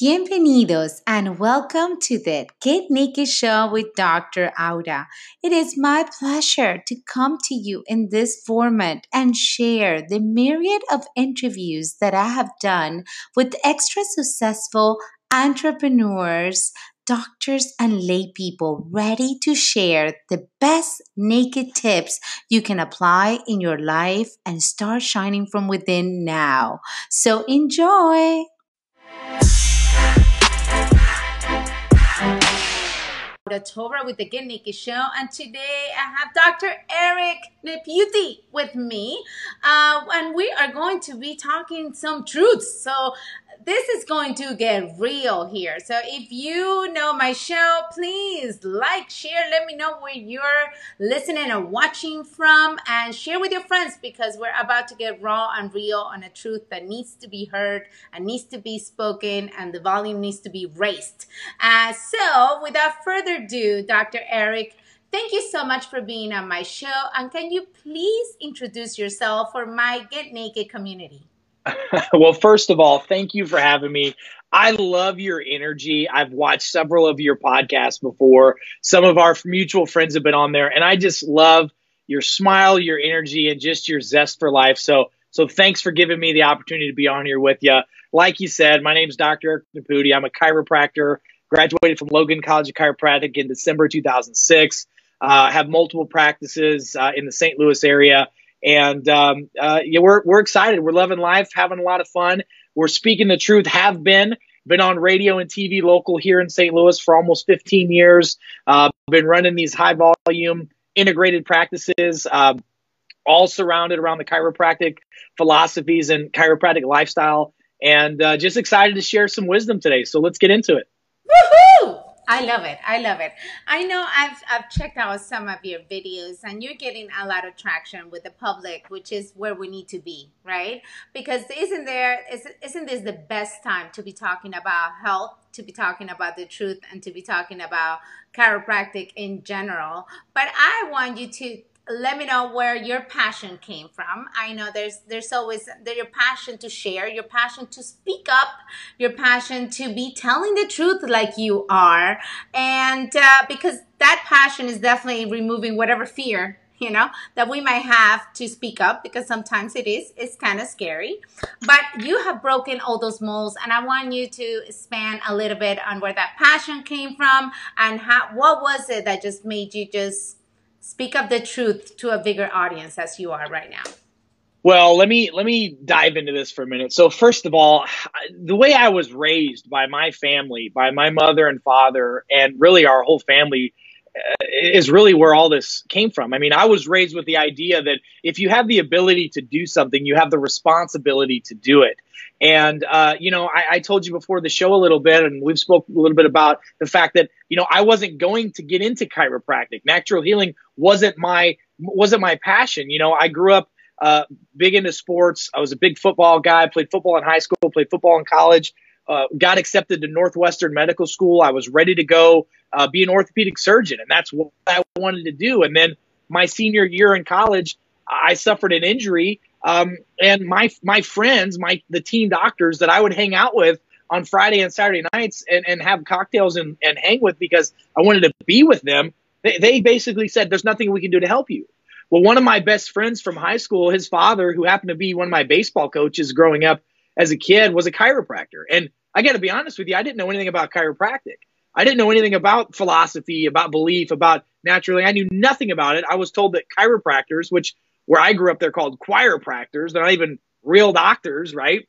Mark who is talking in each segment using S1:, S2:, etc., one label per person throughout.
S1: Bienvenidos and welcome to the Get Naked Show with Dr. Aura. It is my pleasure to come to you in this format and share the myriad of interviews that I have done with extra successful entrepreneurs, doctors, and lay people ready to share the best naked tips you can apply in your life and start shining from within now. So enjoy. October with the Get Naked Show, and today I have Dr. Eric Nepute with me, uh, and we are going to be talking some truths. So this is going to get real here. So if you know my show, please like, share, let me know where you're listening or watching from, and share with your friends because we're about to get raw and real on a truth that needs to be heard and needs to be spoken, and the volume needs to be raised. Uh, so without further ado, Dr. Eric. Thank you so much for being on my show. And can you please introduce yourself for my Get Naked community?
S2: well, first of all, thank you for having me. I love your energy. I've watched several of your podcasts before. Some of our mutual friends have been on there, and I just love your smile, your energy, and just your zest for life. So, so thanks for giving me the opportunity to be on here with you. Like you said, my name is Dr. Eric Nepute. I'm a chiropractor. Graduated from Logan College of Chiropractic in December 2006. Uh, have multiple practices uh, in the St. Louis area and um, uh, yeah, we're we're excited. We're loving life, having a lot of fun. We're speaking the truth. Have been been on radio and TV local here in St. Louis for almost 15 years. Uh, been running these high volume integrated practices, uh, all surrounded around the chiropractic philosophies and chiropractic lifestyle. And uh, just excited to share some wisdom today. So let's get into it.
S1: Woohoo! I love it. I love it. I know I've I've checked out some of your videos and you're getting a lot of traction with the public, which is where we need to be, right? Because isn't there isn't this the best time to be talking about health, to be talking about the truth and to be talking about chiropractic in general? But I want you to let me know where your passion came from. I know there's there's always there your passion to share, your passion to speak up, your passion to be telling the truth like you are, and uh, because that passion is definitely removing whatever fear you know that we might have to speak up because sometimes it is it's kind of scary but you have broken all those molds and i want you to expand a little bit on where that passion came from and how what was it that just made you just speak up the truth to a bigger audience as you are right now?
S2: Well, let me let me dive into this for a minute. So first of all, the way I was raised by my family, by my mother and father, and really our whole family uh, is really where all this came from. I mean, I was raised with the idea that if you have the ability to do something, you have the responsibility to do it. And uh, you know, I, I, told you before the show a little bit, and we've spoke a little bit about the fact that you know I wasn't going to get into chiropractic. Natural healing wasn't my wasn't my passion. You know, I grew up uh, big into sports. I was a big football guy. Played football in high school. Played football in college. Uh, got accepted to Northwestern Medical School. I was ready to go uh, be an orthopedic surgeon, and that's what I wanted to do. And then my senior year in college, I suffered an injury um, and my my friends, my the team doctors that I would hang out with on Friday and Saturday nights and, and have cocktails and, and hang with because I wanted to be with them, they, they basically said, There's nothing we can do to help you. Well, one of my best friends from high school, his father, who happened to be one of my baseball coaches growing up as a kid, was a chiropractor. And I got to be honest with you, I didn't know anything about chiropractic. I didn't know anything about philosophy, about belief, about naturally. I knew nothing about it. I was told that chiropractors, which where I grew up, they're called chiropractors. They're not even real doctors, right?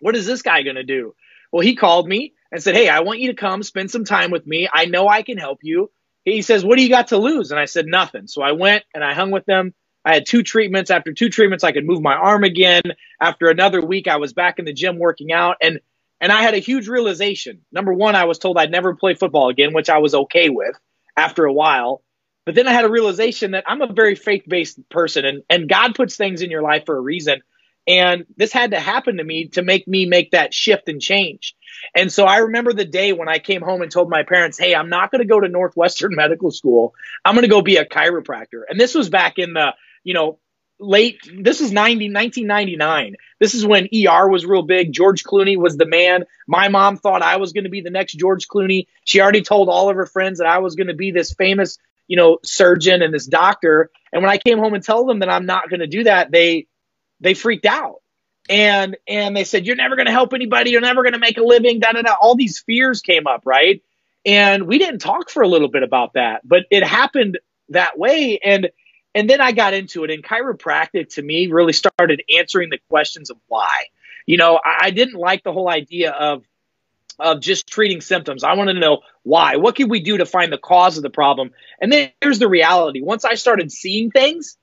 S2: What is this guy going to do? Well, he called me and said, Hey, I want you to come spend some time with me. I know I can help you. He says, What do you got to lose? And I said, Nothing. So I went and I hung with them. I had two treatments. After two treatments, I could move my arm again. After another week, I was back in the gym working out. And and I had a huge realization. Number one, I was told I'd never play football again, which I was okay with after a while. But then I had a realization that I'm a very faith based person and, and God puts things in your life for a reason. And this had to happen to me to make me make that shift and change. And so I remember the day when I came home and told my parents, Hey, I'm not going to go to Northwestern Medical School. I'm going to go be a chiropractor. And this was back in the, you know, late, this is 90, 1999. This is when ER was real big. George Clooney was the man. My mom thought I was going to be the next George Clooney. She already told all of her friends that I was going to be this famous, you know, surgeon and this doctor. And when I came home and told them that I'm not going to do that, they they freaked out. And and they said, You're never gonna help anybody, you're never gonna make a living, da da da. All these fears came up, right? And we didn't talk for a little bit about that, but it happened that way. And and then I got into it. And chiropractic to me really started answering the questions of why. You know, I, I didn't like the whole idea of of just treating symptoms. I wanted to know why. What can we do to find the cause of the problem? And then here's the reality. Once I started seeing things,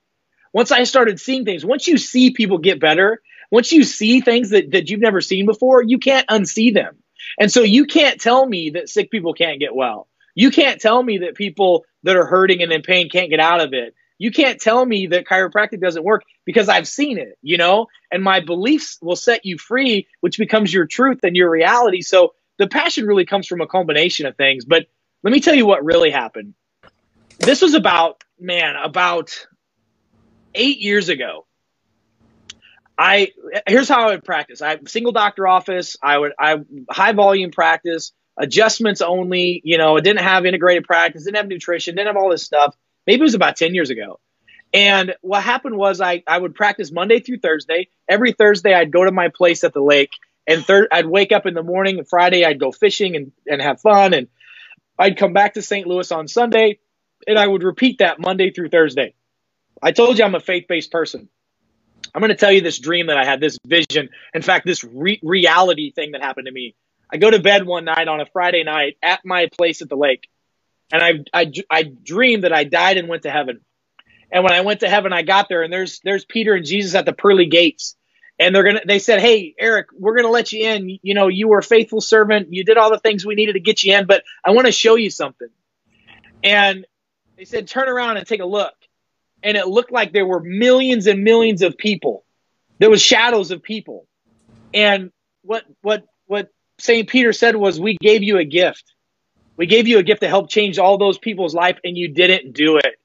S2: once I started seeing things, once you see people get better, once you see things that, that you've never seen before, you can't unsee them. And so you can't tell me that sick people can't get well. You can't tell me that people that are hurting and in pain can't get out of it. You can't tell me that chiropractic doesn't work because I've seen it, you know, and my beliefs will set you free, which becomes your truth and your reality. So the passion really comes from a combination of things. But let me tell you what really happened. This was about, man, about eight years ago. I here's how I would practice. I single doctor office. I would I high volume practice, adjustments only. You know, it didn't have integrated practice, didn't have nutrition, didn't have all this stuff. Maybe it was about ten years ago. And what happened was I I would practice Monday through Thursday. Every Thursday I'd go to my place at the lake, and thir- I'd wake up in the morning. Friday I'd go fishing and and have fun, and I'd come back to St. Louis on Sunday, and I would repeat that Monday through Thursday. I told you I'm a faith based person. I'm going to tell you this dream that I had, this vision. In fact, this re- reality thing that happened to me. I go to bed one night on a Friday night at my place at the lake, and I, I, I dreamed that I died and went to heaven. And when I went to heaven, I got there, and there's there's Peter and Jesus at the pearly gates, and they're gonna. They said, "Hey, Eric, we're gonna let you in. You know, you were a faithful servant. You did all the things we needed to get you in, but I want to show you something." And they said, "Turn around and take a look." and it looked like there were millions and millions of people. There was shadows of people. And what what what St. Peter said was we gave you a gift. We gave you a gift to help change all those people's life and you didn't do it.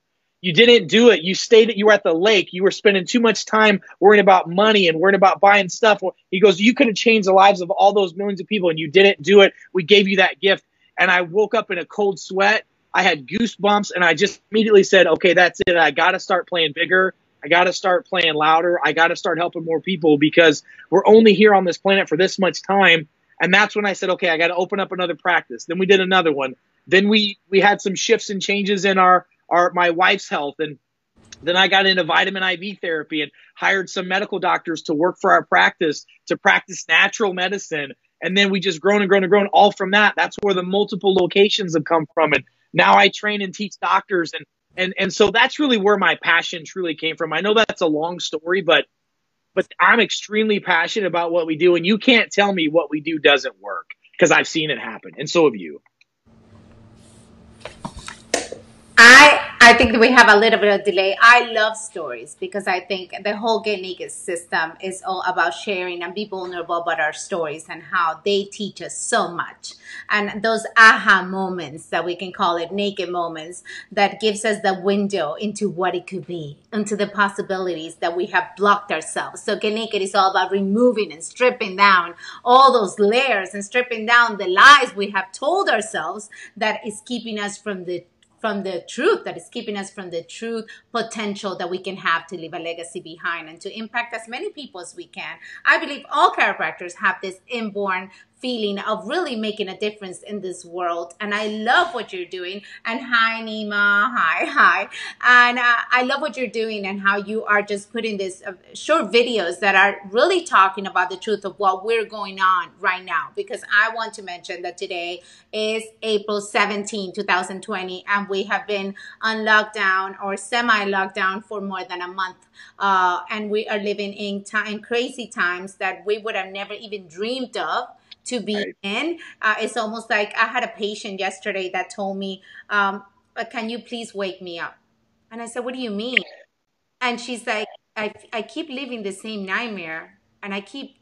S2: You didn't do it. You stayed you were at the lake. You were spending too much time worrying about money and worrying about buying stuff. He goes, You could have changed the lives of all those millions of people and you didn't do it. We gave you that gift. And I woke up in a cold sweat I had goosebumps and I just immediately said, okay, that's it. I got to start playing bigger. I got to start playing louder. I got to start helping more people because we're only here on this planet for this much time. And that's when I said, okay, I got to open up another practice. Then we did another one. Then we we had some shifts and changes in our our my wife's health and then I got into vitamin IV therapy and hired some medical doctors to work for our practice to practice natural medicine. And then we just grown and grown and grown all from that. That's where the multiple locations have come from. And now I train and teach doctors and and and so that's really where my passion truly came from. I know that's a long story, but but I'm extremely passionate about what we do and you can't tell me what we do doesn't work because I've seen it happen and so have you.
S1: I I think we have a little bit of delay. I love stories because I think the whole Get Naked system is all about sharing and be vulnerable about our stories and how they teach us so much. And those aha moments that we can call it naked moments that gives us the window into what it could be, into the possibilities that we have blocked ourselves. So Get Naked is all about removing and stripping down all those layers and stripping down the lies we have told ourselves that is keeping us from the from the truth that is keeping us from the true potential that we can have to leave a legacy behind and to impact as many people as we can. I believe all chiropractors have this inborn feeling of really making a difference in this world. And I love what you're doing. And hi, Nima. Hi, hi. And uh, I love what you're doing and how you are just putting this uh, short videos that are really talking about the truth of what we're going on right now. Because I want to mention that today is April 17, 2020, and we have been on lockdown or semi lockdown for more than a month. Uh, and we are living in time, crazy times that we would have never even dreamed of to be right. in. Uh, it's almost like I had a patient yesterday that told me, um, "Can you please wake me up?" And I said, "What do you mean?" And she's like, "I I keep living the same nightmare, and I keep."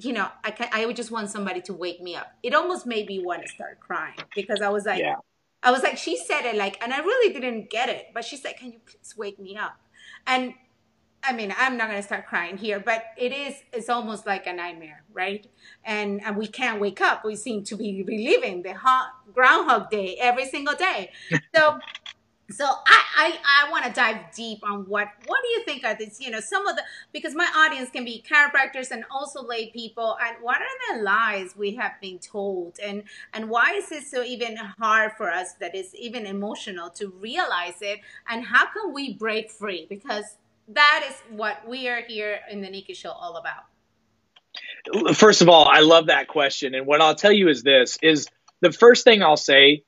S1: You know, I can, I would just want somebody to wake me up. It almost made me want to start crying because I was like, yeah. I was like, she said it like, and I really didn't get it, but she said, "Can you please wake me up?" And I mean, I'm not going to start crying here, but it is, it's almost like a nightmare, right? And, and we can't wake up. We seem to be reliving the hot Groundhog Day every single day. So, so I, I, I want to dive deep on what, what do you think are these, you know, some of the, because my audience can be chiropractors and also lay people. And what are the lies we have been told? And, and why is it so even hard for us that is even emotional to realize it? And how can we break free? Because that is what we are here in the Naked Show all about.
S2: First of all, I love that question, and what I'll tell you is this: is the first thing I'll say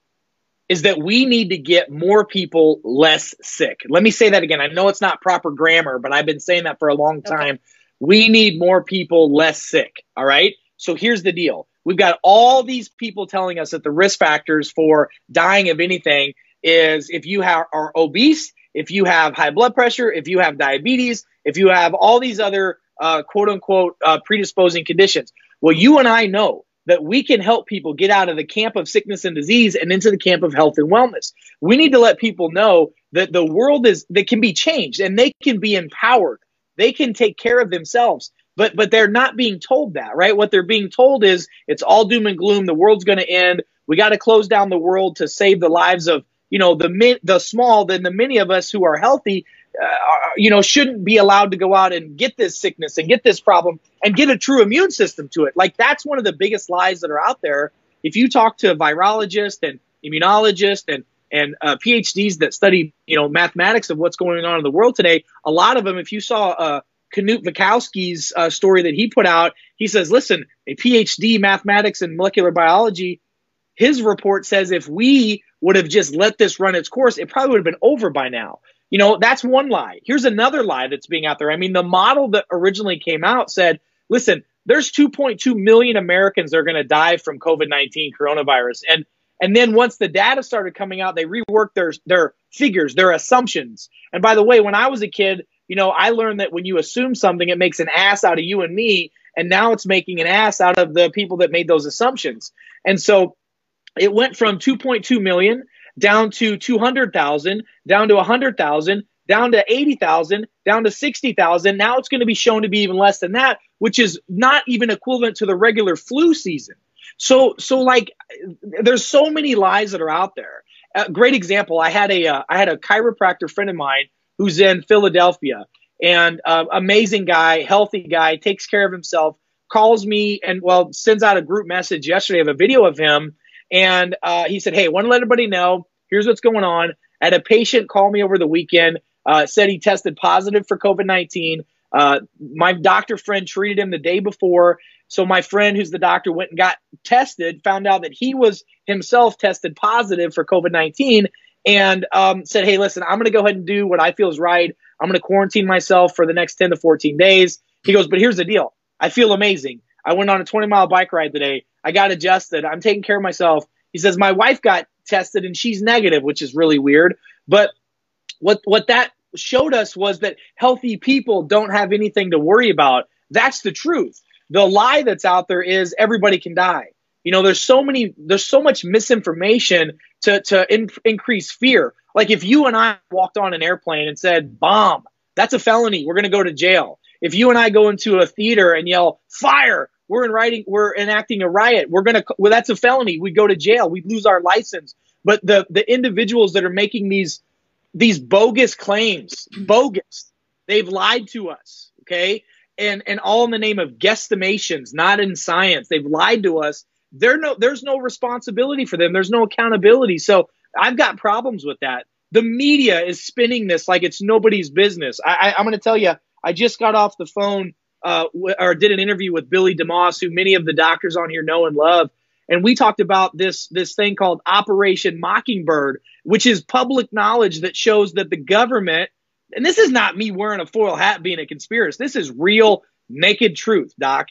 S2: is that we need to get more people less sick. Let me say that again. I know it's not proper grammar, but I've been saying that for a long time. Okay. We need more people less sick. All right. So here's the deal. We've got all these people telling us that the risk factors for dying of anything is if you are obese if you have high blood pressure, if you have diabetes, if you have all these other uh, quote unquote uh, predisposing conditions. Well, you and I know that we can help people get out of the camp of sickness and disease and into the camp of health and wellness. We need to let people know that the world is that can be changed and they can be empowered. They can take care of themselves. But but they're not being told that, right? What they're being told is it's all doom and gloom, the world's going to end. We got to close down the world to save the lives of you know the min, the small than the many of us who are healthy uh, are, you know shouldn't be allowed to go out and get this sickness and get this problem and get a true immune system to it. Like that's one of the biggest lies that are out there. If you talk to virologists and immunologists and and uh, phds that study you know mathematics of what's going on in the world today a lot of them if you saw uh, Knut Wittkowski's uh, story that he put out, he says, listen, a PhD mathematics and molecular biology, his report says if we would have just let this run its course, it probably would have been over by now. You know, that's one lie. Here's another lie that's being out there. I mean, the model that originally came out said, listen, there's 2.2 million Americans that are going to die from COVID-19 coronavirus. And and then once the data started coming out, they reworked their their figures, their assumptions. And by the way, when I was a kid, you know, I learned that when you assume something, it makes an ass out of you and me. And now it's making an ass out of the people that made those assumptions. And so it went from 2.2 million down to 200,000, down to 100,000, down to 80,000, down to 60,000. Now it's going to be shown to be even less than that, which is not even equivalent to the regular flu season. So, so like, there's so many lies that are out there. A great example. I had a, uh, I had a chiropractor friend of mine who's in Philadelphia, and uh, amazing guy, healthy guy, takes care of himself. Calls me and well sends out a group message yesterday of a video of him and uh, he said, Hey, want to let everybody know here's what's going on. I had a patient call me over the weekend, uh, said he tested positive for COVID 19. Uh, my doctor friend treated him the day before. So my friend, who's the doctor, went and got tested, found out that he was himself tested positive for COVID 19, and um, said, Hey, listen, I'm going to go ahead and do what I feel is right. I'm going to quarantine myself for the next 10 to 14 days. He goes, But here's the deal I feel amazing. I went on a 20 mile bike ride today. I got adjusted. I'm taking care of myself. He says my wife got tested and she's negative, which is really weird. But what what that showed us was that healthy people don't have anything to worry about. That's the truth. The lie that's out there is everybody can die. You know, there's so many, there's so much misinformation to to in, increase fear. Like if you and I walked on an airplane and said bomb, that's a felony. We're going to go to jail. If you and I go into a theater and yell fire, we're in writing, we're enacting a riot. We're gonna, well, that's a felony. We go to jail. We lose our license. But the the individuals that are making these these bogus claims, mm-hmm. bogus, they've lied to us. Okay, and and all in the name of guesstimations, not in science. They've lied to us. There no, there's no responsibility for them. There's no accountability. So I've got problems with that. The media is spinning this like it's nobody's business. I, I, I'm going to tell you. I just got off the phone uh, or did an interview with Billy DeMoss, who many of the doctors on here know and love. And we talked about this, this thing called Operation Mockingbird, which is public knowledge that shows that the government, and this is not me wearing a foil hat being a conspiracy, this is real naked truth, Doc,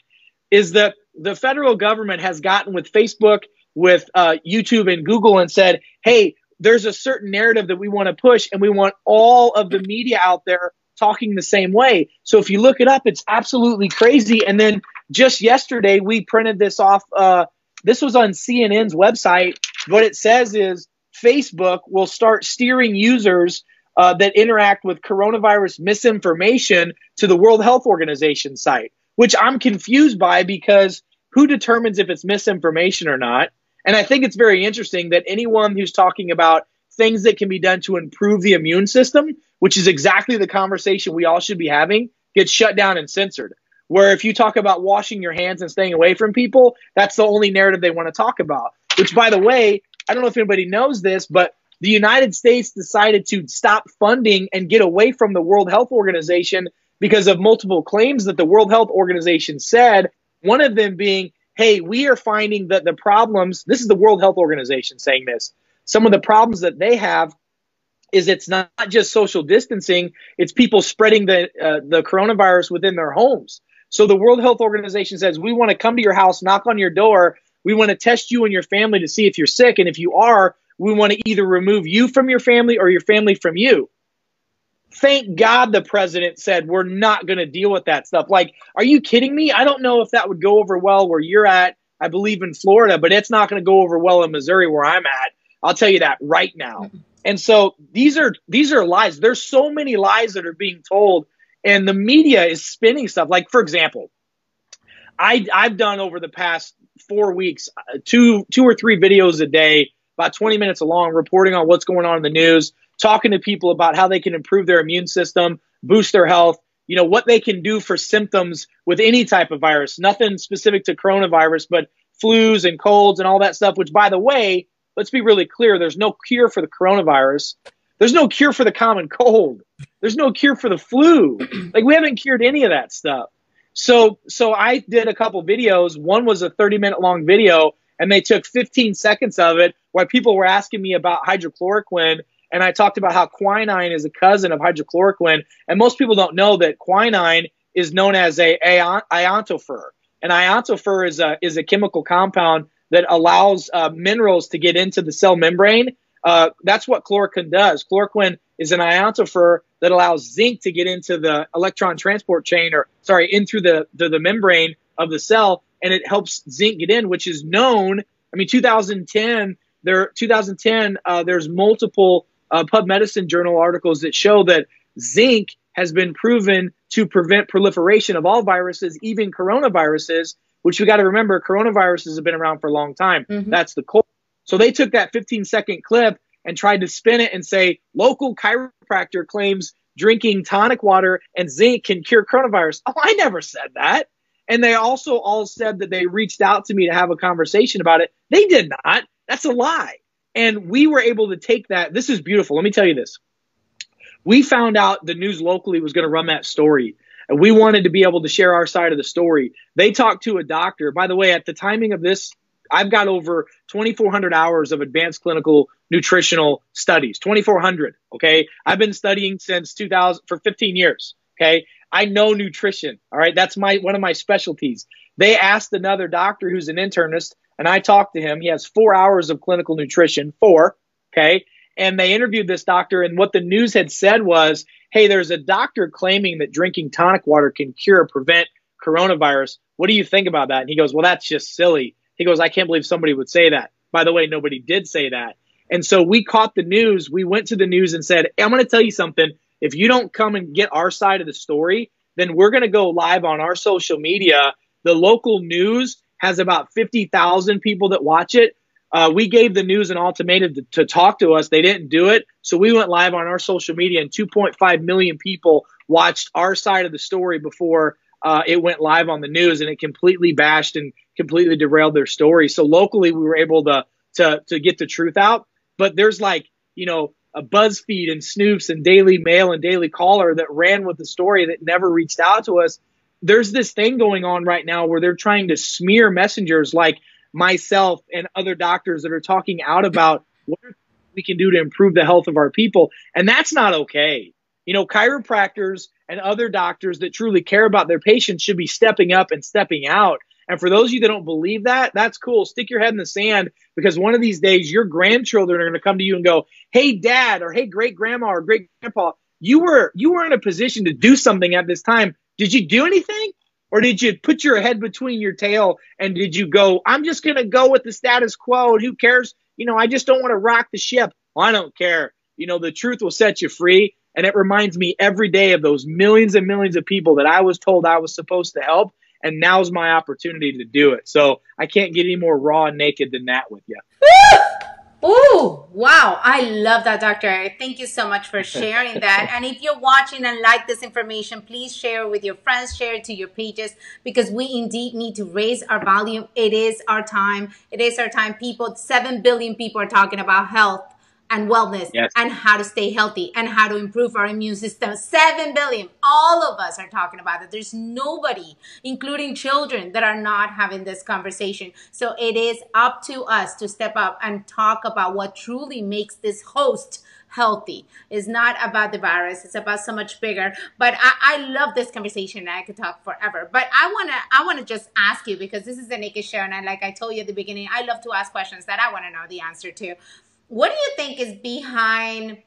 S2: is that the federal government has gotten with Facebook, with uh, YouTube and Google and said, hey, there's a certain narrative that we want to push, and we want all of the media out there talking the same way. So if you look it up, it's absolutely crazy. And then just yesterday, we printed this off. Uh, this was on CNN's website. What it says is Facebook will start steering users uh, that interact with coronavirus misinformation to the World Health Organization site, which I'm confused by because who determines if it's misinformation or not? And I think it's very interesting that anyone who's talking about things that can be done to improve the immune system, which is exactly the conversation we all should be having, gets shut down and censored. Where if you talk about washing your hands and staying away from people, that's the only narrative they want to talk about. Which, by the way, I don't know if anybody knows this, but the United States decided to stop funding and get away from the World Health Organization because of multiple claims that the World Health Organization said. One of them being, hey, we are finding that the problems, this is the World Health Organization saying this, some of the problems that they have is it's not just social distancing, it's people spreading the, uh, the coronavirus within their homes. So the World Health Organization says, we want to come to your house, knock on your door. We want to test you and your family to see if you're sick. And if you are, we want to either remove you from your family or your family from you. Thank God the president said we're not going to deal with that stuff. Like, are you kidding me? I don't know if that would go over well where you're at. I believe in Florida, but it's not going to go over well in Missouri where I'm at. I'll tell you that right now. And so these are these are lies. There's so many lies that are being told, and the media is spinning stuff. Like for example, I I've done over the past four weeks uh, two two or three videos a day about 20 minutes long, reporting on what's going on in the news, talking to people about how they can improve their immune system, boost their health, you know, what they can do for symptoms with any type of virus, nothing specific to coronavirus, but flus and colds and all that stuff, which by the way, let's be really clear, there's no cure for the coronavirus. There's no cure for the common cold. There's no cure for the flu. Like we haven't cured any of that stuff. So so I did a couple videos. One was a 30 minute long video and they took 15 seconds of it where people were asking me about hydrochloroquine and I talked about how quinine is a cousin of hydrochloroquine. And most people don't know that quinine is known as a, ionophore. And ionophore is a, is a chemical compound that allows uh, minerals to get into the cell membrane. Uh, that's what chloroquine does. Chloroquine is an ionophore that allows zinc to get into the electron transport chain, or sorry, in through the, the, the membrane of the cell and it helps zinc get in, which is known. I mean, 2010, there, 2010, uh, there's multiple uh, Pub Medicine Journal articles that show that zinc has been proven to prevent proliferation of all viruses, even coronaviruses. Which we got to remember, coronaviruses have been around for a long time. Mm-hmm. That's the core. So they took that 15 second clip and tried to spin it and say local chiropractor claims drinking tonic water and zinc can cure coronavirus. Oh, I never said that. And they also all said that they reached out to me to have a conversation about it. They did not. That's a lie. And we were able to take that. This is beautiful. Let me tell you this. We found out the news locally was going to run that story. And we wanted to be able to share our side of the story. They talked to a doctor. By the way, at the timing of this, I've got over 2,400 hours of advanced clinical nutritional studies. 2,400. Okay. I've been studying since 2000 for 15 years. Okay. I know nutrition. All right. That's my, one of my specialties. They asked another doctor who's an internist and I talked to him. He has four hours of clinical nutrition, four. Okay. And they interviewed this doctor and what the news had said was, Hey, there's a doctor claiming that drinking tonic water can cure or prevent coronavirus. What do you think about that? And he goes, well, that's just silly. He goes, I can't believe somebody would say that. By the way, nobody did say that. And so we caught the news. We went to the news and said, hey, I'm going to tell you something. If you don't come and get our side of the story, then we're going to go live on our social media. The local news has about 50,000 people that watch it. Uh, we gave the news an ultimatum to, to, talk to us. They didn't do it. So we went live on our social media, and 2.5 million people watched our side of the story before uh, it went live on the news, and it completely bashed and completely derailed their story. So locally, we were able to to to get the truth out. But there's like you know a BuzzFeed and Snopes and Daily Mail and Daily Caller that ran with the story that never reached out to us. There's this thing going on right now where they're trying to smear messengers like myself and other doctors that are talking out about what we can do to improve the health of our people. And that's not okay. You know, chiropractors and other doctors that truly care about their patients should be stepping up and stepping out and for those of you that don't believe that, that's cool. Stick your head in the sand because one of these days your grandchildren are going to come to you and go, "Hey, dad," or "Hey, great grandma," or "Great grandpa." You were you were in a position to do something at this time. Did you do anything? Or did you put your head between your tail and did you go, I'm just going to go with the status quo and who cares? You know, I just don't want to rock the ship. Well, I don't care. you know, the truth will set you free. And it reminds me every day of those millions and millions of people that I was told I was supposed to help. And now's my opportunity to do it. So I can't get any more raw and naked than that with you.
S1: Oh, wow. I love that, Doctor. Thank you so much for sharing that. and if you're watching and like this information, please share it with your friends, share it to your pages because we indeed need to raise our volume. It is our time. It is our time. People, 7 billion people are talking about health and wellness yes. and how to stay healthy and how to improve our immune system. Seven billion. All of us are talking about it. There's nobody, including children, that are not having this conversation. So it is up to us to step up and talk about what truly makes this host healthy. It's not about the virus. It's about so much bigger. But I, I love this conversation I could talk forever. But I wanna I wanna just ask you because this is the naked show and I, like I told you at the beginning, I love to ask questions that I want to know the answer to what do you think is behind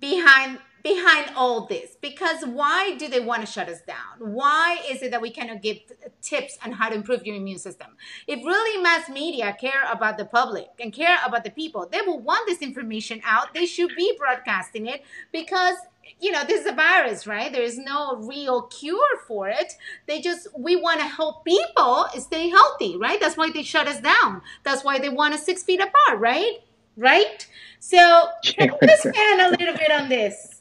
S1: behind behind all this? Because why do they want to shut us down? Why is it that we cannot give tips on how to improve your immune system? If really mass media care about the public and care about the people they will want this information out. They should be broadcasting it because you know this is a virus right? There is no real cure for it. They just we want to help people stay healthy right? That's why they shut us down. That's why they want us six feet apart right right? So can you expand a little bit on this?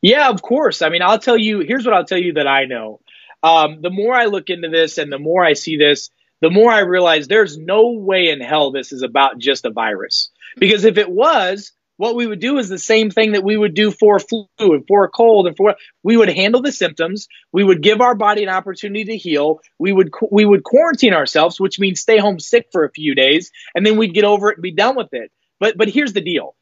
S2: Yeah, of course. I mean, I'll tell you, here's what I'll tell you that I know. Um, the more I look into this and the more I see this, the more I realize there's no way in hell this is about just a virus. Because if it was, what we would do is the same thing that we would do for flu and for a cold and for we would handle the symptoms we would give our body an opportunity to heal we would we would quarantine ourselves which means stay home sick for a few days and then we'd get over it and be done with it but but here's the deal.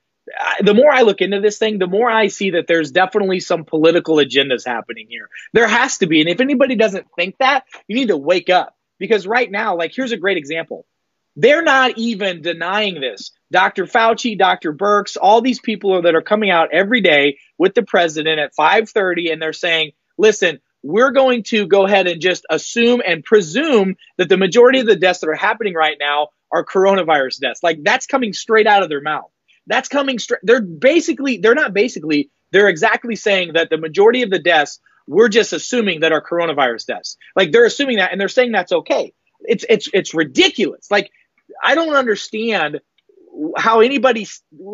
S2: The more I look into this thing, the more I see that there's definitely some political agendas happening here. There has to be. And if anybody doesn't think that, you need to wake up. Because right now, like, here's a great example. They're not even denying this. Dr. Fauci, Dr. Birx, all these people that are coming out every day with the president at 5:30 and they're saying, "Listen, we're going to go ahead and just assume and presume that the majority of the deaths that are happening right now are coronavirus deaths. Like that's coming straight out of their mouth. That's coming straight. They're basically, they're not basically, they're exactly saying that the majority of the deaths, we're just assuming that are coronavirus deaths. Like they're assuming that and they're saying that's okay. It's, it's, it's ridiculous. Like I don't understand how anybody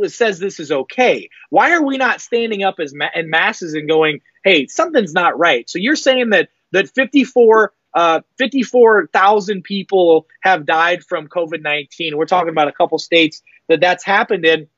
S2: says this is okay. Why are we not standing up as ma- in masses and going, "Hey, something's not right"? So you're saying that that 54 uh, 54,000 people have died from COVID 19. We're talking about a couple states that that's happened in.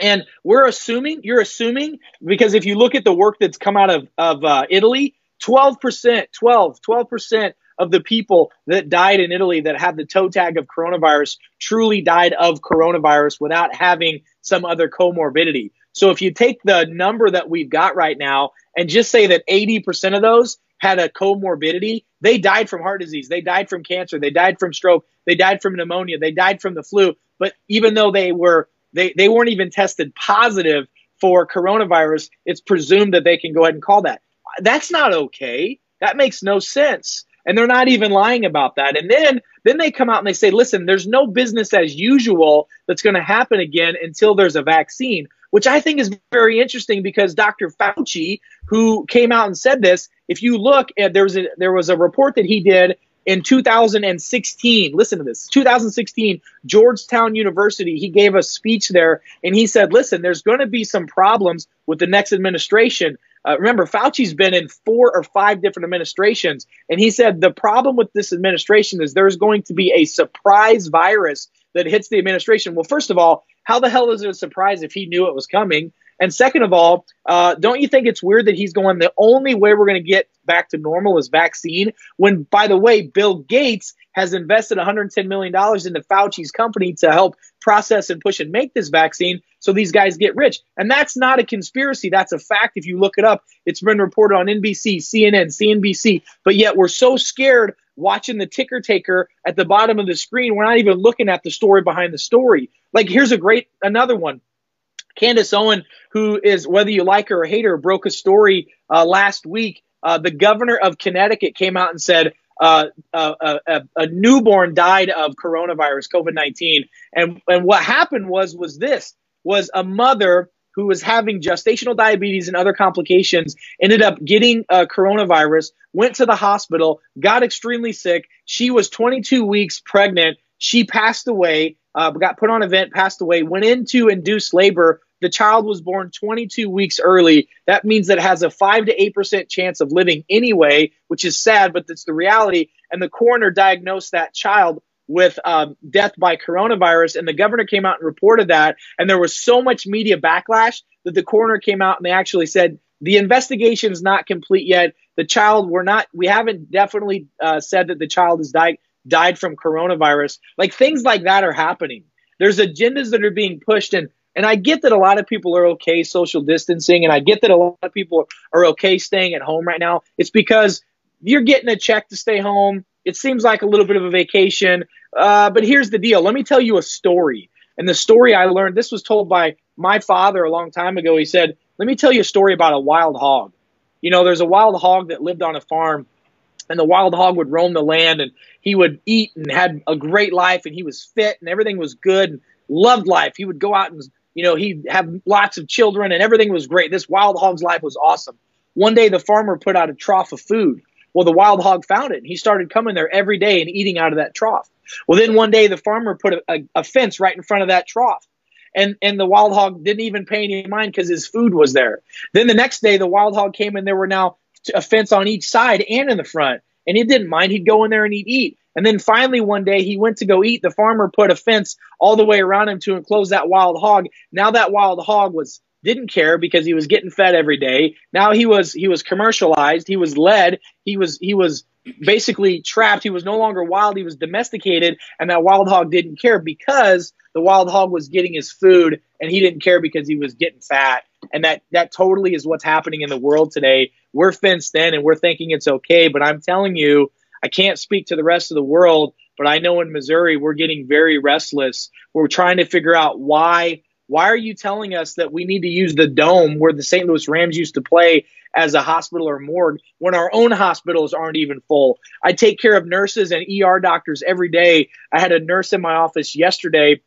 S2: And we're assuming, you're assuming, because if you look at the work that's come out of, of uh, Italy, 12%, 12, 12% of the people that died in Italy that have the toe tag of coronavirus truly died of coronavirus without having some other comorbidity. So if you take the number that we've got right now and just say that 80% of those had a comorbidity, they died from heart disease, they died from cancer, they died from stroke, they died from pneumonia, they died from the flu. But even though they were they, they weren't even tested positive for coronavirus, it's presumed that they can go ahead and call that. That's not okay. That makes no sense. And they're not even lying about that. And then then they come out and they say, listen, there's no business as usual that's going to happen again until there's a vaccine which I think is very interesting because Dr. Fauci, who came out and said this, if you look at there was a there was a report that he did in 2016. Listen to this. 2016, Georgetown University, he gave a speech there and he said, "Listen, there's going to be some problems with the next administration." Uh, remember, Fauci's been in four or five different administrations, and he said the problem with this administration is there's going to be a surprise virus that hits the administration. Well, first of all, how the hell is it a surprise if he knew it was coming? And second of all, uh, don't you think it's weird that he's going, the only way we're going to get back to normal is vaccine? When, by the way, Bill Gates has invested $110 million into Fauci's company to help process and push and make this vaccine so these guys get rich. And that's not a conspiracy. That's a fact. If you look it up, it's been reported on NBC, CNN, CNBC. But yet we're so scared watching the ticker taker at the bottom of the screen. We're not even looking at the story behind the story. Like, here's a great, another one. Candace Owen, who is, whether you like her or hate her, broke a story uh, last week. Uh, the governor of Connecticut came out and said, uh, a, a, a, newborn died of coronavirus, COVID nineteen, and and what happened was was this was a mother who was having gestational diabetes and other complications ended up getting uh, coronavirus, went to the hospital, got extremely sick. She was 22 weeks pregnant. She passed away, uh, got put on a vent, passed away, went into induced labor. The child was born 22 weeks early. That means that it has a 5 to 8% chance of living anyway, which is sad, but that's the reality. And the coroner diagnosed that child with um, death by coronavirus, and the governor came out and reported that. And there was so much media backlash that the coroner came out and they actually said the investigation is not complete yet. The child, we're not, we haven't definitely uh, said that the child has died died from coronavirus. Like things like that are happening. There's agendas that are being pushed, and and I get that a lot of people are okay social distancing, and I get that a lot of people are okay staying at home right now. It's because you're getting a check to stay home. It seems like a little bit of a vacation. Uh, but here's the deal. Let me tell you a story. And the story I learned, this was told by my father a long time ago. He said, Let me tell you a story about a wild hog. You know, there's a wild hog that lived on a farm, and the wild hog would roam the land and he would eat and had a great life and he was fit and everything was good and loved life. He would go out and, you know, he'd have lots of children and everything was great. This wild hog's life was awesome. One day the farmer put out a trough of food well, the wild hog found it and he started coming there every day and eating out of that trough. Well, then one day the farmer put a, a, a fence right in front of that trough. And, and the wild hog didn't even pay any mind because his food was there. Then the next day, the wild hog came and there were now a fence on each side and in the front. And he didn't mind. He'd go in there and he'd eat. And then finally, one day, he went to go eat. The farmer put a fence all the way around him to enclose that wild hog. Now that wild hog was didn't care because he was getting fed every day. Now he was he was commercialized. He was led. He was he was basically trapped. He was no longer wild. He was domesticated, and that wild hog didn't care because the wild hog was getting his food, and he didn't care because he was getting fat. And that that totally is what's happening in the world today. We're fenced in, and we're thinking it's okay. But I'm telling you, I can't speak to the rest of the world. But I know in Missouri, we're getting very restless. We're trying to figure out why why are you telling us that we need to use the dome where the St. Louis Rams used to play as a hospital or morgue when our own hospitals aren't even full? I take care of nurses and ER doctors every day. I had a nurse in my office yesterday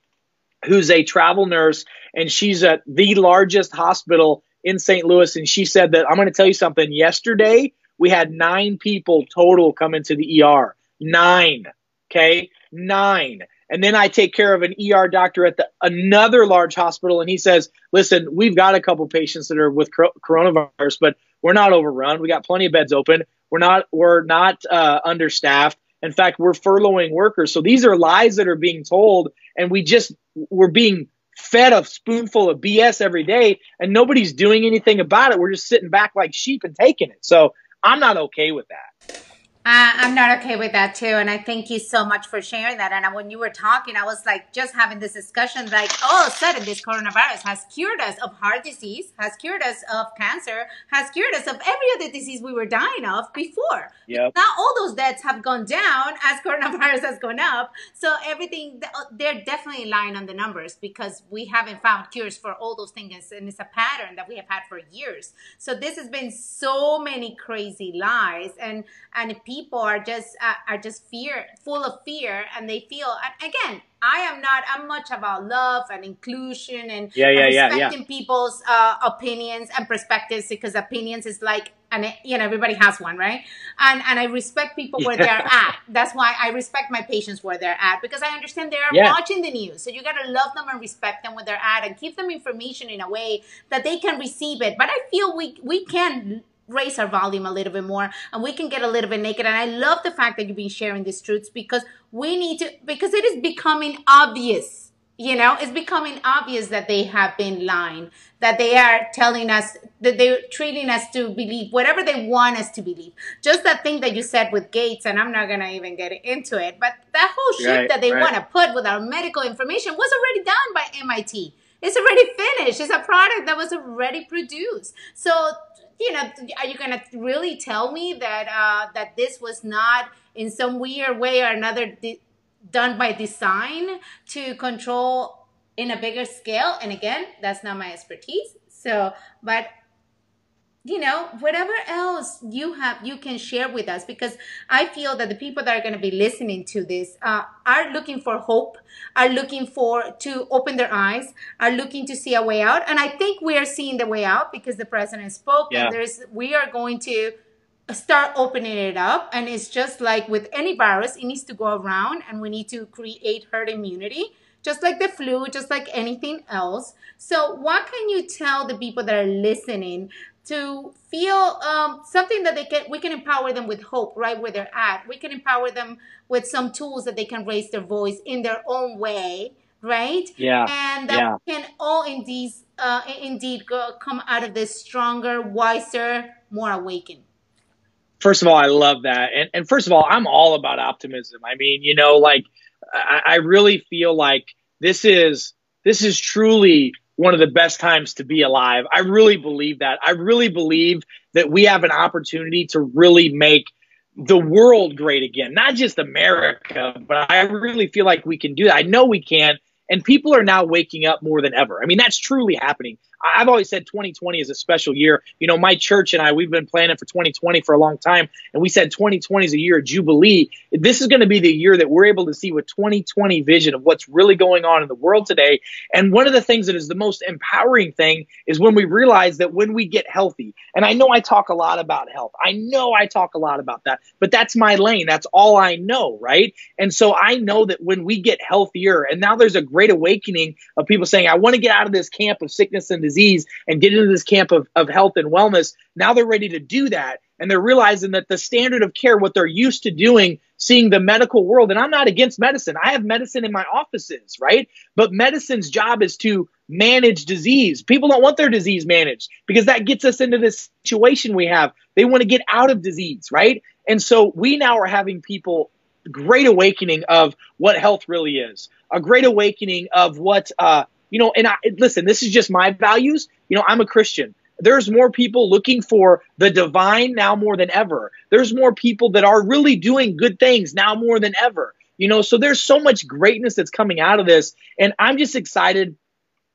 S2: who's a travel nurse and she's at the largest hospital in St. Louis. And she said that I'm going to tell you something. Yesterday, we had nine people total come into the ER. Nine. Okay. Nine. And then I take care of an ER doctor at the another large hospital, and he says, "Listen, we've got a couple patients that are with coronavirus, but we're not overrun. We got plenty of beds open. We're not we're not uh, understaffed. In fact, we're furloughing workers. So these are lies that are being told, and we just we're being fed a spoonful of BS every day, and nobody's doing anything about it. We're just sitting back like sheep and taking it. So I'm not okay with that.
S1: Uh, I'm not okay with that too. And I thank you so much for sharing that. And when you were talking, I was like just having this discussion like, all of a sudden, this coronavirus has cured us of heart disease, has cured us of cancer, has cured us of every other disease we were dying of before.
S2: Yep.
S1: Now all those deaths have gone down as coronavirus has gone up. So everything, uh, they're definitely lying on the numbers because we haven't found cures for all those things. And it's a pattern that we have had for years. So this has been so many crazy lies. And, and people are just uh, are just fear full of fear and they feel and again i am not i'm much about love and inclusion and,
S2: yeah, yeah,
S1: and
S2: respecting
S1: yeah, people's uh, opinions and perspectives because opinions is like and it, you know everybody has one right? And and i respect people where they're at. That's why i respect my patients where they're at because i understand they're watching the news. So you got to love them and respect them where they're at and give them information in a way that they can receive it. But i feel we we can raise our volume a little bit more and we can get a little bit naked. And i love the fact that you've been sharing these truths because we need to because it is becoming obvious you know? It's becoming obvious that they have been lying that they are telling us that they're treating us to believe whatever they want us to believe. Just that thing that you said with gates and i'm not going to even get into it but that whole shit
S2: Right,
S1: that they
S2: right.
S1: want to put with our medical information was already done by mit it's already finished. It's a product that was already produced. So you know are you to really tell me that uh, that this was not in some weird way or another di- done by design to control in a bigger scale? And again that's not my expertise. So but you know whatever else you have you can share with us because i feel that the people that are going to be listening to this uh, are looking for hope are looking for to open their eyes are looking to see a way out and i think we are seeing the way out because the president spoke yeah. and there's we are going to start opening it up and it's just like with any virus it needs to go around and we need to create herd immunity just like the flu, just like anything else. So, what can you tell the people that are listening to feel um, something that they can we can empower them with hope right where they're at. We can empower them with some tools that they can raise their voice in their own way right?
S2: Yeah.
S1: And that
S2: yeah.
S1: can all indeed uh, indeed go, come out of this stronger wiser more awakened.
S2: First of all i love that. And, and first of all i'm all about optimism. I mean you know like I, I really feel like this is this is truly one of the best times to be alive. I really believe that. I really believe that we have an opportunity to really make the world great again, not just America, but I really feel like we can do that. I know we can. And people are now waking up more than ever. I mean, that's truly happening. I've always said 2020 is a special year. You know, my church and I, we've been planning for 2020 for a long time, and we said 2020 is a year of Jubilee. This is going to be the year that we're able to see with 2020 vision of what's really going on in the world today. And one of the things that is the most empowering thing is when we realize that when we get healthy, and I know I talk a lot about health, I know I talk a lot about that, but that's my lane. That's all I know, right? And so I know that when we get healthier, and now there's a great awakening of people saying, I want to get out of this camp of sickness and disease and get into this camp of, of health and wellness. Now they're ready to do that. And they're realizing that the standard of care, what they're used to doing, seeing the medical world, and I'm not against medicine. I have medicine in my offices, right? But medicine's job is to manage disease. People don't want their disease managed because that gets us into this situation we have. They want to get out of disease, right? And so we now are having people great awakening of what health really is, a great awakening of what uh, you know, and I, listen, this is just my values. You know, I'm a Christian. There's more people looking for the divine now more than ever. There's more people that are really doing good things now more than ever. You know, so there's so much greatness that's coming out of this. And I'm just excited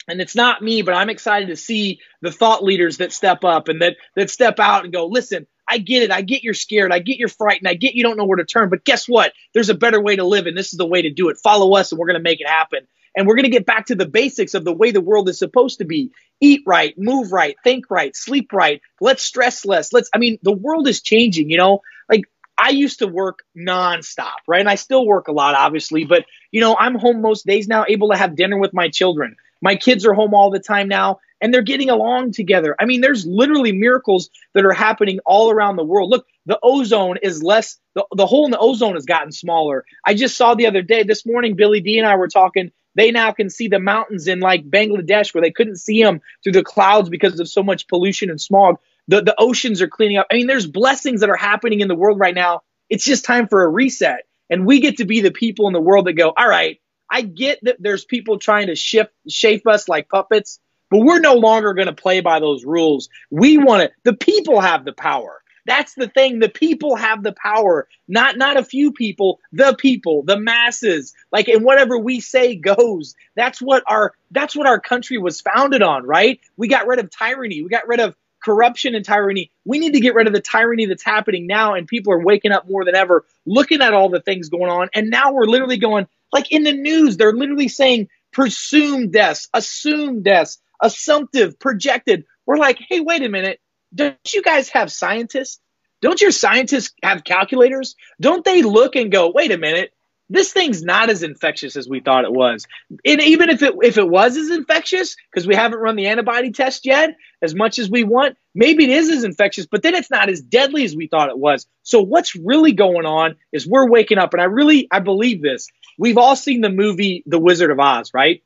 S2: and it's not me, but I'm excited to see the thought leaders that step up and that that step out and go, listen, I get it. I get you're scared. I get you're frightened. I get you don't know where to turn. But guess what? There's a better way to live, and this is the way to do it. Follow us, and we're going to make it happen. And we're going to get back to the basics of the way the world is supposed to be. Eat right, move right, think right, sleep right. Let's stress less. Let's, I mean, the world is changing, you know, like I used to work nonstop, right? And I still work a lot, obviously, but you know, I'm home most days now, able to have dinner with my children. My kids are home all the time now and they're getting along together. I mean, there's literally miracles that are happening all around the world. Look, the ozone is less, the, the hole in the ozone has gotten smaller. I just saw the other day, this morning, Billy D and I were talking they now can see the mountains in like Bangladesh where they couldn't see them through the clouds because of so much pollution and smog. The, the oceans are cleaning up. I mean, there's blessings that are happening in the world right now. It's just time for a reset. And we get to be the people in the world that go, all right, I get that there's people trying to shift, shape us like puppets, but we're no longer going to play by those rules. We want to, the people have the power. That's the thing. The people have the power, not not a few people, the people, the masses. Like and whatever we say goes. That's what our that's what our country was founded on, right? We got rid of tyranny. We got rid of corruption and tyranny. We need to get rid of the tyranny that's happening now and people are waking up more than ever looking at all the things going on and now we're literally going like in the news they're literally saying presumed deaths, assumed deaths, assumptive, projected. We're like, "Hey, wait a minute don't you guys have scientists? Don't your scientists have calculators? Don't they look and go, wait a minute, this thing's not as infectious as we thought it was. And even if it if it was as infectious, because we haven't run the antibody test yet, as much as we want, maybe it is as infectious, but then it's not as deadly as we thought it was. So what's really going on is we're waking up, and I really I believe this. We've all seen the movie The Wizard of Oz, right?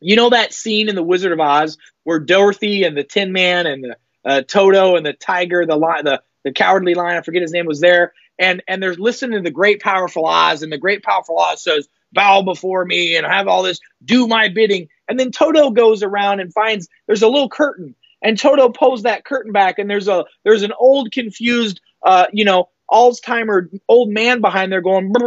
S2: You know that scene in The Wizard of Oz where Dorothy and the Tin Man and the uh, Toto and the tiger, the the the cowardly lion, I forget his name, was there, and and they're listening to the great powerful Oz, and the great powerful Oz says, "Bow before me," and have all this, do my bidding, and then Toto goes around and finds there's a little curtain, and Toto pulls that curtain back, and there's a there's an old confused, uh, you know, Alzheimer old man behind there going.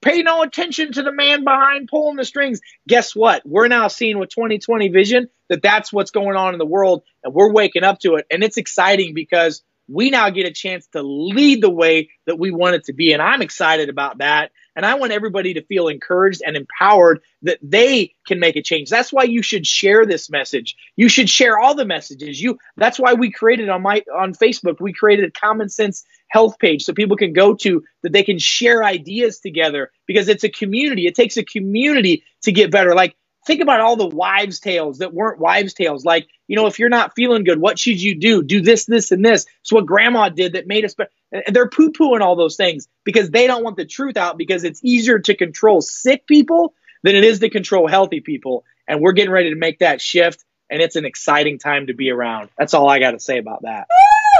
S2: Pay no attention to the man behind pulling the strings. Guess what? We're now seeing with 2020 vision that that's what's going on in the world and we're waking up to it. And it's exciting because we now get a chance to lead the way that we want it to be. And I'm excited about that. And I want everybody to feel encouraged and empowered that they can make a change. That's why you should share this message. You should share all the messages. You that's why we created on my on Facebook, we created a common sense health page so people can go to that they can share ideas together because it's a community. It takes a community to get better. Like think about all the wives' tales that weren't wives' tales. Like, you know, if you're not feeling good, what should you do? Do this, this, and this. It's what grandma did that made us better. And they're poo pooing all those things because they don't want the truth out because it's easier to control sick people than it is to control healthy people. And we're getting ready to make that shift. And it's an exciting time to be around. That's all I got to say about that.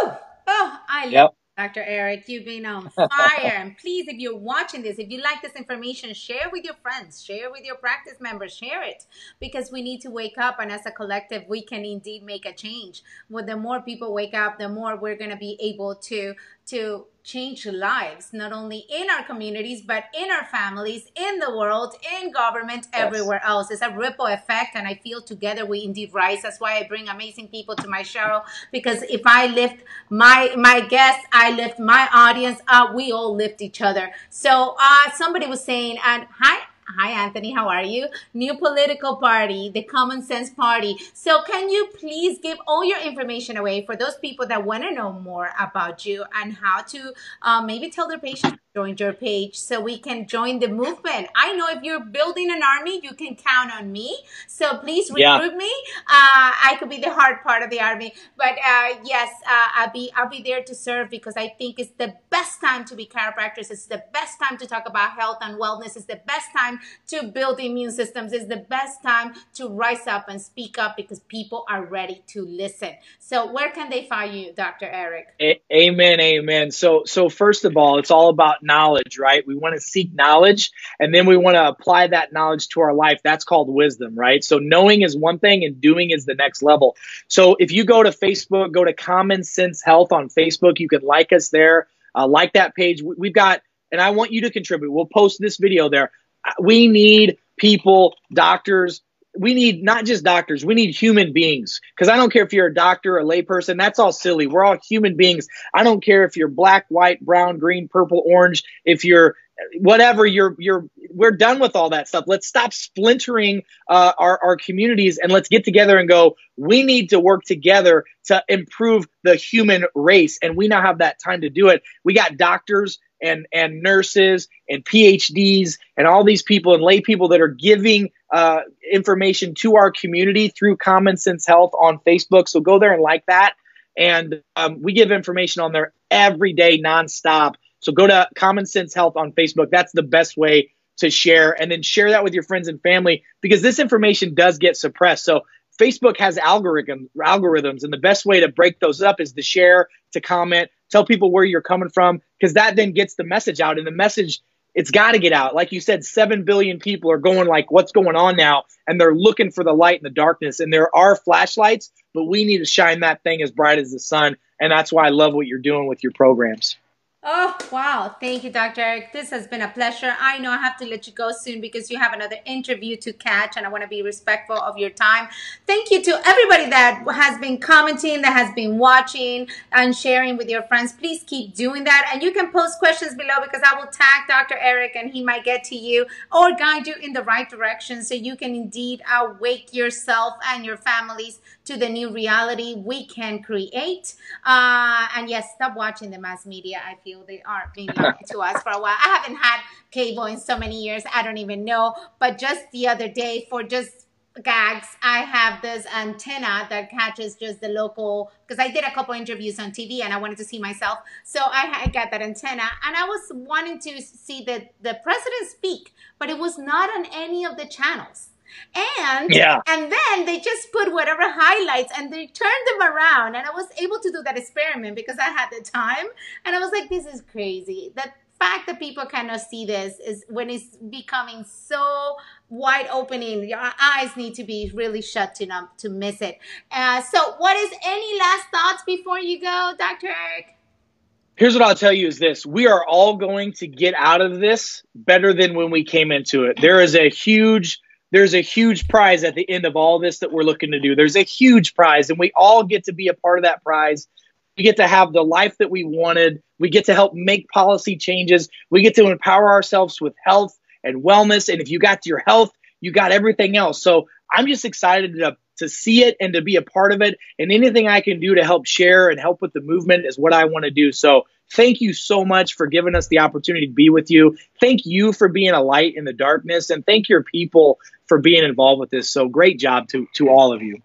S1: Woo! Oh, I love yep. Dr. Eric, you've been on fire. and please, if you're watching this, if you like this information, share with your friends, share with your practice members, share it because we need to wake up. And as a collective, we can indeed make a change. Well, the more people wake up, the more we're going to be able to to change lives, not only in our communities, but in our families, in the world, in government, yes. everywhere else. It's a ripple effect, and I feel together we indeed rise. That's why I bring amazing people to my show because if I lift my my guests, I lift my audience. Uh, we all lift each other. So uh, somebody was saying, and hi Hi, Anthony. How are you? New political party, the Common Sense Party. So, can you please give all your information away for those people that want to know more about you and how to uh, maybe tell their patients join your page so we can join the movement. I know if you're building an army, you can count on me. So please recruit yeah. me. Uh, I could be the hard part of the army, but uh, yes, uh, I'll be I'll be there to serve because I think it's the best time to be chiropractors. It's the best time to talk about health and wellness. It's the best time to build immune systems. It's the best time to rise up and speak up because people are ready to listen. So where can they find you, Dr. Eric?
S2: A- amen, amen. So so first of all, it's all about knowledge, right? We want to seek knowledge and then we want to apply that knowledge to our life. That's called wisdom, right? So knowing is one thing and doing is the next level. So if you go to Facebook, go to Common Sense Health on Facebook, you can like us there, uh, like that page. We've got, and I want you to contribute. We'll post this video there. Uh, we need people, doctors, we need not just doctors, we need human beings. Because I don't care if you're a doctor, a layperson, that's all silly. We're all human beings. I don't care if you're black, white, brown, green, purple, orange, if you're whatever you're you're we're done with all that stuff let's stop splintering uh, our, our communities and let's get together and go we need to work together to improve the human race and we now have that time to do it we got doctors and and nurses and PhDs and all these people and lay people that are giving uh, information to our community through Common Sense Health on Facebook. So go there and like that. And um, we give information on there every day, nonstop. So go to Common Sense Health on Facebook. That's the best way to share. And then share that with your friends and family because this information does get suppressed. So Facebook has algorithm, algorithms, and the best way to break those up is to share, to comment, tell people where you're coming from, because that then gets the message out. And the message, it's got to get out. Like you said, 7 billion people are going like, what's going on now? And they're looking for the light in the darkness. And there are flashlights, but we need to shine that thing as bright as the sun. And that's why I love what you're doing with your programs.
S1: Oh, wow. Thank you, Dr. Eric. This has been a pleasure. I know I have to let you go soon because you have another interview to catch and I want to be respectful of your time. Thank you to everybody that has been commenting, that has been watching and sharing with your friends. Please keep doing that. And you can post questions below because I will tag Dr. Eric and he might get to you or guide you in the right direction so you can indeed awake yourself and your families to the new reality we can create. Uh, and yes, stop watching the mass media. I feel they are being to us for a while. I haven't had cable in so many years. I don't even know. But just the other day, for just gags, I have this antenna that catches just the local. Because I did a couple interviews on TV and I wanted to see myself, so I, I got that antenna and I was wanting to see the the president speak, but it was not on any of the channels. And yeah. and then they just put whatever highlights and they turned them around. And I was able to do that experiment because I had the time. And I was like, this is crazy. The fact that people cannot see this is when it's becoming so wide opening. Your eyes need to be really shut to not to miss it. Uh, so, what is any last thoughts before you go, Dr. Eric?
S2: Here's what I'll tell you is this we are all going to get out of this better than when we came into it. There is a huge there's a huge prize at the end of all this that we're looking to do. There's a huge prize, and we all get to be a part of that prize. We get to have the life that we wanted. We get to help make policy changes. We get to empower ourselves with health and wellness. And if you got your health, you got everything else. So I'm just excited to, to see it and to be a part of it. And anything I can do to help share and help with the movement is what I want to do. So thank you so much for giving us the opportunity to be with you. Thank you for being a light in the darkness and thank your people for being involved with this. So great job to, to all of you.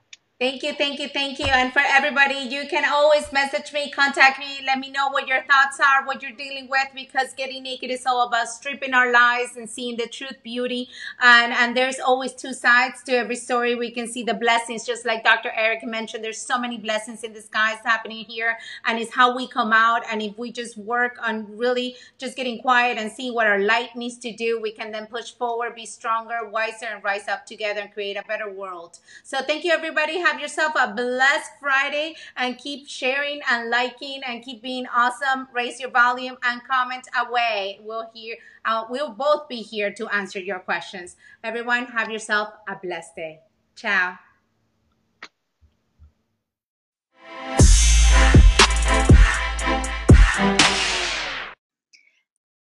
S1: Thank you, thank you, thank you. And for everybody, you can always message me, contact me, let me know what your thoughts are, what you're dealing with, because getting naked is all about stripping our lies and seeing the truth, beauty. And, and there's always two sides to every story. We can see the blessings, just like Dr. Eric mentioned. There's so many blessings in the skies happening here, and it's how we come out. And if we just work on really just getting quiet and seeing what our light needs to do, we can then push forward, be stronger, wiser, and rise up together and create a better world. So thank you, everybody. Have have yourself a blessed Friday and keep sharing and liking and keep being awesome. Raise your volume and comment away. We'll hear, uh, we'll both be here to answer your questions. Everyone, have yourself a blessed day. Ciao.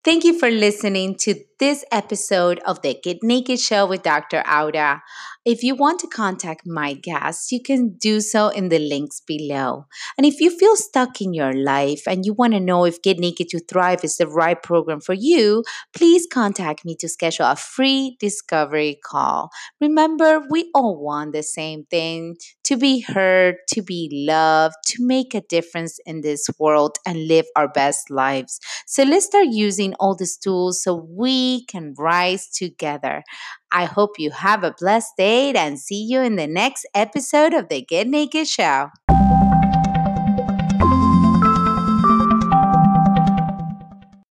S1: Thank you for listening to this episode of the Get Naked Show with Dr. Aura. If you want to contact my guests, you can do so in the links below. And if you feel stuck in your life and you want to know if Get Naked to Thrive is the right program for you, please contact me to schedule a free discovery call. Remember, we all want the same thing to be heard, to be loved, to make a difference in this world and live our best lives. So let's start using all these tools so we can rise together. I hope you have a blessed day and see you in the next episode of the Get Naked Show.